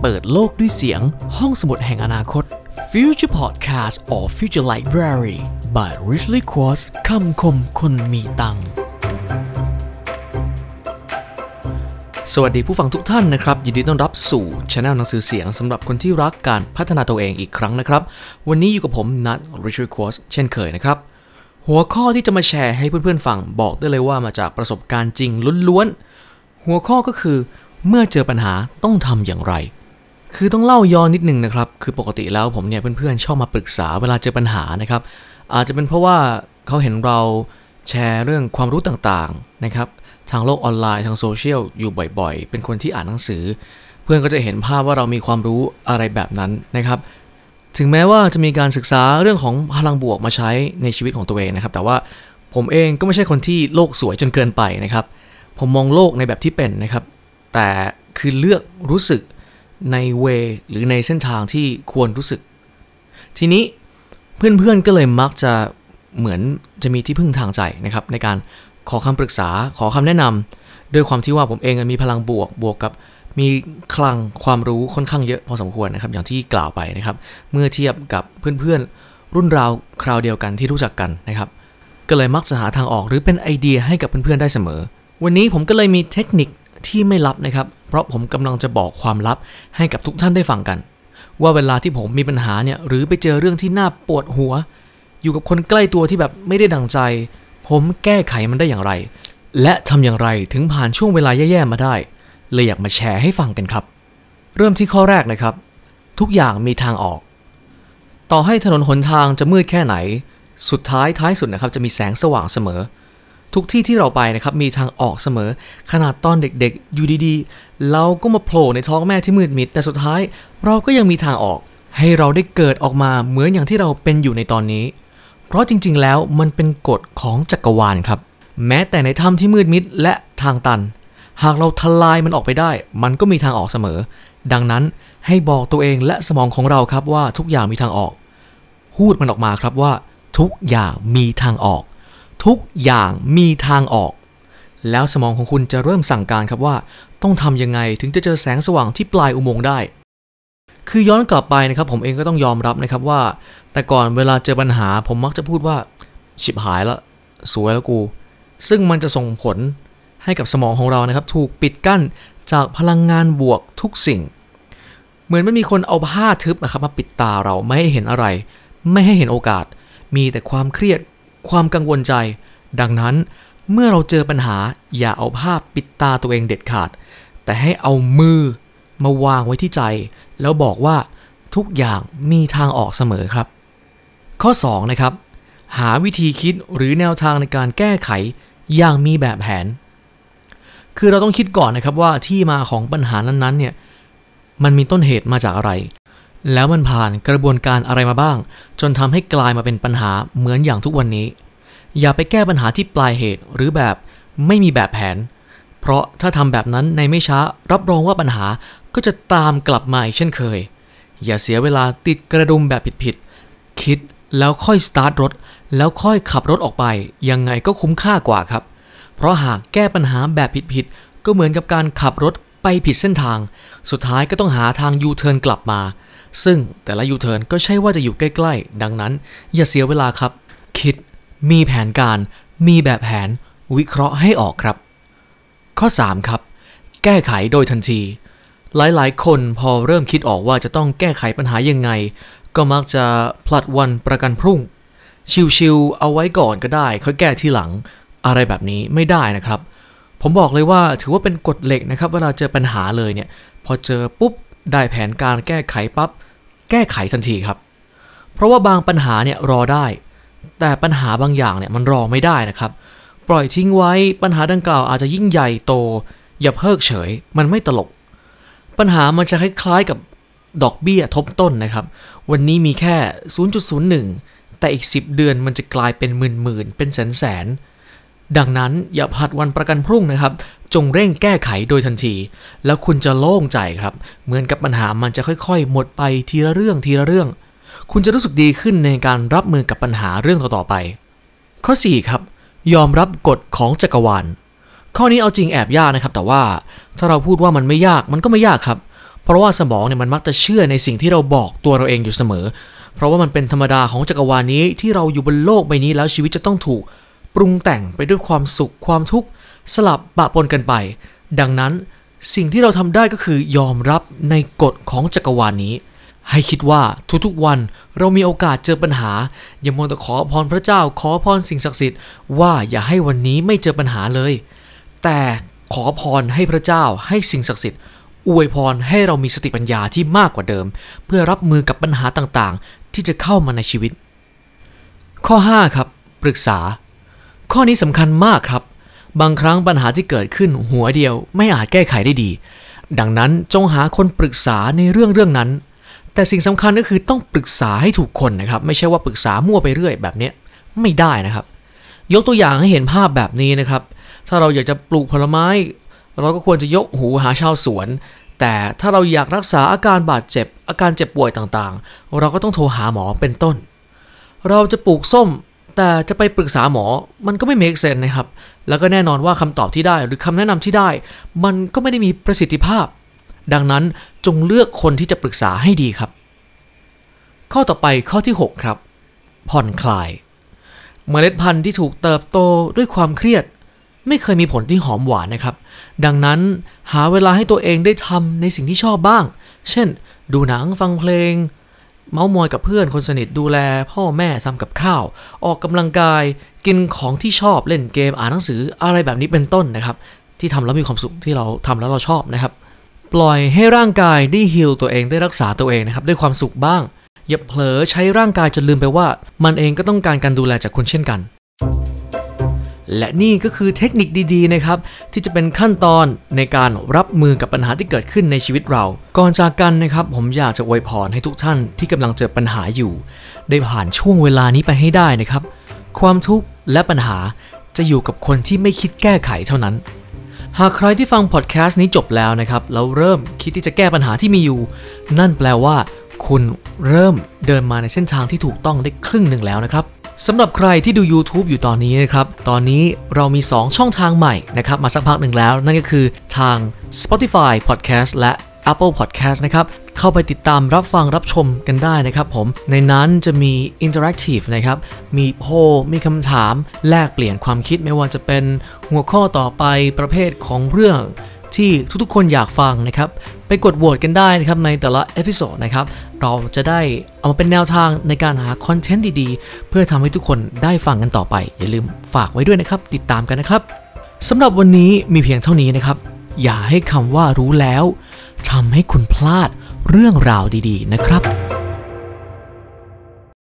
เปิดโลกด้วยเสียงห้องสมุดแห่งอนาคต Future Podcast or Future Library by Richly Quartz คำคมคนมีตังค์สวัสดีผู้ฟังทุกท่านนะครับ ยินดีต้อนรับสู่ช anel หนังสือเสียงสำหรับคนที่รักการพัฒนาตัวเองอีกครั้งนะครับ วันนี้อยู่กับผมนัท Richly Quartz เช่นเคยนะครับ หัวข้อที่จะมาแชร์ให้เพื่อนๆฟังบอกได้เลยว่ามาจากประสบการณ์จริงล้วนๆหัวข้อก็คือ เมื่อเจอปัญหาต้องทำอย่างไร คือต้องเล่าย้อนนิดนึงนะครับ คือปกติแล้วผมเนี่ยเพื่อนๆชอบมาปรึกษาเวลาเจอปัญหานะครับ อาจจะเป็นเพราะว่าเขาเห็นเราแชร์เรื่องความรู้ต่างๆนะครับ ทางโลกออนไลน์ทางโซเชียลอยู่บ่อยๆ เป็นคนที่อ่านหนังสือ เพื่อนก็จะเห็นภาพว่าเรามีความรู้อะไรแบบนั้นนะครับ ถึงแม้ว่าจะมีการศึกษาเรื่องของพลังบวกมาใช้ในชีวิตของตัวเองนะครับ แต่ว่าผมเองก็ไม่ใช่คนที่โลกสวยจนเกินไปนะครับ ผมมองโลกในแบบที่เป็นนะครับ แต่คือเลือกรู้สึกในเวหรือในเส้นทางที่ควรรู้สึก ทีนี้เพื่อนๆก็เลยมักจะเหมือนจะมีที่พึ่งทางใจนะครับ ในการขอคำปรึกษาขอคำแนะนำด้วยความที่ว่าผมเองมีพลังบวกบวกกับมีคลังความรู้ค่อนข้างเยอะพอสมควรนะครับ อย่างที่กล่าวไปนะครับ เมื่อเทียบกับเพื่อนๆ รุ่นราวคราวเดียวกันที่รู้จักกันนะครับ ก็เลยมักจะหาทางออกหรือเป็นไอเดียให้กับเพื่อนๆได้เสมอ วันนี้ผมก็เลยมีเทคนิค ที่ไม่ลับนะครับ เพราะผมกำลังจะบอกความลับให้กับทุกท่านได้ฟังกัน ว่าเวลาที่ผมมีปัญหาเนี่ยหรือไปเจอเรื่องที่น่าปวดหัว อยู่กับคนใกล้ตัวที่แบบไม่ได้ดังใจ ผมแก้ไขมันได้อย่างไร และทำอย่างไรถึงผ่านช่วงเวลาแย่ๆมาได้เลยอยากมาแชร์ให้ฟังกันครับ เริ่มที่ข้อแรกนะครับ ทุกอย่างมีทางออก ต่อให้ถนนหนทางจะมืดแค่ไหน สุดท้ายท้ายสุดนะครับจะมีแสงสว่างเสมอ ทุกที่ที่เราไปนะครับมีทางออกเสมอ ขนาดตอนเด็กๆ อยู่ดีๆ เราก็มาโผล่ในท้องแม่ที่มืดมิด แต่สุดท้ายเราก็ยังมีทางออก ให้เราได้เกิดออกมาเหมือนอย่างที่เราเป็นอยู่ในตอนนี้ เพราะจริงๆ แล้วมันเป็นกฎของจักรวาลครับ แม้แต่ในถ้ำที่มืดมิดและทางตัน หากเราทลายมันออกไปได้ มันก็มีทางออกเสมอ ดังนั้นให้บอกตัวเองและสมองของเราครับว่าทุกอย่างมีทางออก พูดมันออกมาครับว่า ทุกอย่างมีทางออก ทุกอย่างมีทางออก แล้วสมองของคุณจะเริ่มสั่งการครับว่า ต้องทำยังไงถึงจะเจอแสงสว่างที่ปลายอุโมงค์ได้ คือย้อนกลับไปนะครับ ผมเองก็ต้องยอมรับนะครับว่า แต่ก่อนเวลาเจอปัญหา ผมมักจะพูดว่า ชิบหายละสวยแล้วกู ซึ่งมันจะส่งผลให้กับสมองของเรานะครับ ถูกปิดกั้นจากพลังงานบวกทุกสิ่ง เหมือนไม่มีคนเอาผ้าทึบนะครับมาปิดตาเราไม่ให้เห็นอะไร ไม่ให้เห็นโอกาส มีแต่ความเครียด ความกังวลใจ ดังนั้นเมื่อเราเจอปัญหาอย่าเอาผ้าปิดตาตัวเองเด็ดขาด แต่ให้เอามือมาวางไว้ที่ใจ แล้วบอกว่าทุกอย่างมีทางออกเสมอครับ ข้อ 2 นะครับ หาวิธีคิดหรือแนวทางในการแก้ไขอย่างมีแบบแผน คือเราต้องคิดก่อนนะครับว่าที่มาของปัญหานั้นๆเนี่ยมันมีต้นเหตุมาจากอะไร แล้วมันผ่านกระบวนการอะไรมาบ้าง จนทำให้กลายมาเป็นปัญหาเหมือนอย่างทุกวันนี้ อย่าไปแก้ปัญหาที่ปลายเหตุหรือแบบไม่มีแบบแผน เพราะถ้าทำแบบนั้นในไม่ช้ารับรองว่าปัญหาก็จะตามกลับมาอีกเช่นเคย อย่าเสียเวลาติดกระดุมแบบผิดๆคิดแล้วค่อยสตาร์ทรถ แล้วค่อยขับรถออกไป ยังไงก็คุ้มค่ากว่าครับ เพราะหากแก้ปัญหาแบบผิดๆก็เหมือนกับการขับรถไปผิดเส้นทาง สุดท้ายก็ต้องหาทางยูเทิร์นกลับมา ซึ่งแต่ละยูเทิร์นก็ใช่ว่าจะอยู่ใกล้ๆ ดังนั้น อย่าเสียเวลาครับ คิด มีแผนการ มีแบบแผน วิเคราะห์ให้ออกครับ ข้อ 3 ครับ แก้ไขโดยทันที หลายๆ คนพอเริ่มคิดออกว่าจะต้องแก้ไขปัญหายังไง ก็มักจะพลัดวันประกันพรุ่ง ชิวๆเอาไว้ก่อนก็ได้ ค่อยแก้ทีหลัง อะไรแบบนี้ไม่ได้นะครับผมบอกเลยว่าถือว่าเป็นกฎเหล็กนะครับ เวลาเจอปัญหาเลยเนี่ย พอเจอปุ๊บ ได้แผนการแก้ไขปับ๊บแก้ไขทันทีครับ เพราะว่าบางปัญหาเนี่ยรอได้ แต่ปัญหาบางอย่างเนี่ยมันรอไม่ได้นะครับ ปล่อยทิ้งไว้ปัญหาดังกล่าวอาจจะยิ่งใหญ่โต อย่าเพิกเฉย มันไม่ตลก ปัญหามันจะคล้ายๆกับดอกเบี้ยทบต้นนะครับ วันนี้มีแค่ 0.01 แต่อีก 10 เดือนมันจะกลายเป็นหมื่นๆเป็นแสนๆ ดังนั้นอย่าพลัดวันประกันพรุ่งนะครับ จงเร่งแก้ไขโดยทันที แล้วคุณจะโล่งใจครับ เหมือนกับปัญหามันจะค่อยๆ หมดไปทีละเรื่องทีละเรื่อง คุณจะรู้สึกดีขึ้นในการรับมือกับปัญหาเรื่องต่อๆไป ข้อ 4 ครับ ยอมรับกฎของจักรวาล ข้อนี้เอาจริงแอบยากนะครับ แต่ว่าถ้าเราพูดว่ามันไม่ยากมันก็ไม่ยากครับ เพราะว่าสมองเนี่ยมันมักจะเชื่อในสิ่งที่เราบอกตัวเราเองอยู่เสมอ เพราะว่ามันเป็นธรรมดาของจักรวาลนี้ที่เราอยู่บนโลกใบนี้แล้วชีวิตจะต้องถูก ปรุงแต่งไปด้วยความสุขความทุกข์สลับปะปนกันไป ดังนั้นสิ่งที่เราทำได้ก็คือยอมรับในกฎของจักรวาลนี้ ให้คิดว่าทุกๆวันเรามีโอกาสเจอปัญหา อย่ามัวแต่ขอพรพระเจ้าขอพรสิ่งศักดิ์สิทธิ์ว่าอย่าให้วันนี้ไม่เจอปัญหาเลย แต่ขอพรให้พระเจ้าให้สิ่งศักดิ์สิทธิ์อวยพรให้เรามีสติปัญญาที่มากกว่าเดิม เพื่อรับมือกับปัญหาต่างๆ ที่จะเข้ามาในชีวิต ข้อ 5 ครับ ปรึกษา ข้อนี้สำคัญมากครับ บางครั้งปัญหาที่เกิดขึ้นหัวเดียวไม่อาจแก้ไขได้ดี ดังนั้นจงหาคนปรึกษาในเรื่องเรื่องนั้น แต่สิ่งสำคัญก็คือต้องปรึกษาให้ถูกคนนะครับ ไม่ใช่ว่าปรึกษามั่วไปเรื่อยแบบนี้ไม่ได้นะครับ ยกตัวอย่างให้เห็นภาพแบบนี้นะครับ ถ้าเราอยากจะปลูกผลไม้ เราก็ควรจะยกหูหาชาวสวน แต่ถ้าเราอยากรักษาอาการบาดเจ็บ อาการเจ็บป่วยต่างๆ เราก็ต้องโทรหาหมอเป็นต้น เราจะปลูกส้ม แต่จะไปปรึกษาหมอมันก็ไม่ make sense นะครับ แล้วก็แน่นอนว่าคำตอบที่ได้หรือคำแนะนำที่ได้ มันก็ไม่ได้มีประสิทธิภาพ ดังนั้นจงเลือกคนที่จะปรึกษาให้ดีครับ ข้อต่อไปข้อที่ 6 ครับ ผ่อนคลาย เมล็ดพันธุ์ที่ถูกเติบโตด้วยความเครียด ไม่เคยมีผลที่หอมหวานนะครับ ดังนั้นหาเวลาให้ตัวเองได้ทำในสิ่งที่ชอบบ้าง เช่น ดูหนังฟังเพลง เมาส์มอยกับเพื่อนคนสนิทดูแล พ่อแม่ทำกับข้าว ออกกำลังกายกินของที่ชอบเล่นเกมอ่านหนังสืออะไรแบบนี้เป็นต้นนะครับ ที่ทำแล้วมีความสุขที่เราทำแล้วเราชอบนะครับ ปล่อยให้ร่างกายได้ฮิลตัวเองได้รักษาตัวเองนะครับด้วยความสุขบ้าง อย่าเผลอใช้ร่างกายจนลืมไปว่า มันเองก็ต้องการการดูแลจากคุณเช่นกัน และนี่ก็คือเทคนิคดีๆนะครับที่จะเป็นขั้นตอนในการรับมือกับปัญหาที่เกิดขึ้นในชีวิตเรา ก่อนจากกันนะครับผมอยากจะอวยพรให้ทุกท่านที่กำลังเจอปัญหาอยู่ ได้ผ่านช่วงเวลานี้ไปให้ได้นะครับ ความทุกข์และปัญหาจะอยู่กับคนที่ไม่คิดแก้ไขเท่านั้น หากใครที่ฟังพอดแคสต์นี้จบแล้วนะครับแล้วเริ่มคิดที่จะแก้ปัญหาที่มีอยู่ นั่นแปลว่า คุณเริ่มเดินมาในเส้นทางที่ถูกต้องได้ครึ่งหนึ่งแล้วนะครับ สำหรับใครที่ดู YouTube อยู่ตอนนี้นะครับ ตอนนี้เรามี 2 ช่องทางใหม่นะครับ มาสักพักหนึ่งแล้ว นั่นก็คือทาง Spotify Podcast และ Apple Podcast นะครับเข้าไปติดตามรับฟังรับชมกันได้นะครับผม ในนั้นจะมี Interactive นะครับ มีโพลมีคำถาม แลกเปลี่ยนความคิดไม่ว่าจะเป็นหัวข้อต่อไปประเภทของเรื่อง ที่ทุกๆ คนอยากฟังนะครับ ไปกดโหวตกันได้นะครับในแต่ละ episode นะครับ เราจะได้เอามาเป็นแนวทางในการหาคอนเทนต์ดีๆ เพื่อทำให้ทุกคนได้ฟังกันต่อไป อย่าลืมฝากไว้ด้วยนะครับ ติดตามกันนะครับสำหรับวันนี้มีเพียงเท่านี้นะครับ อย่าให้คำว่ารู้แล้วทำให้คุณพลาดเรื่องราวดี ๆ นะครับ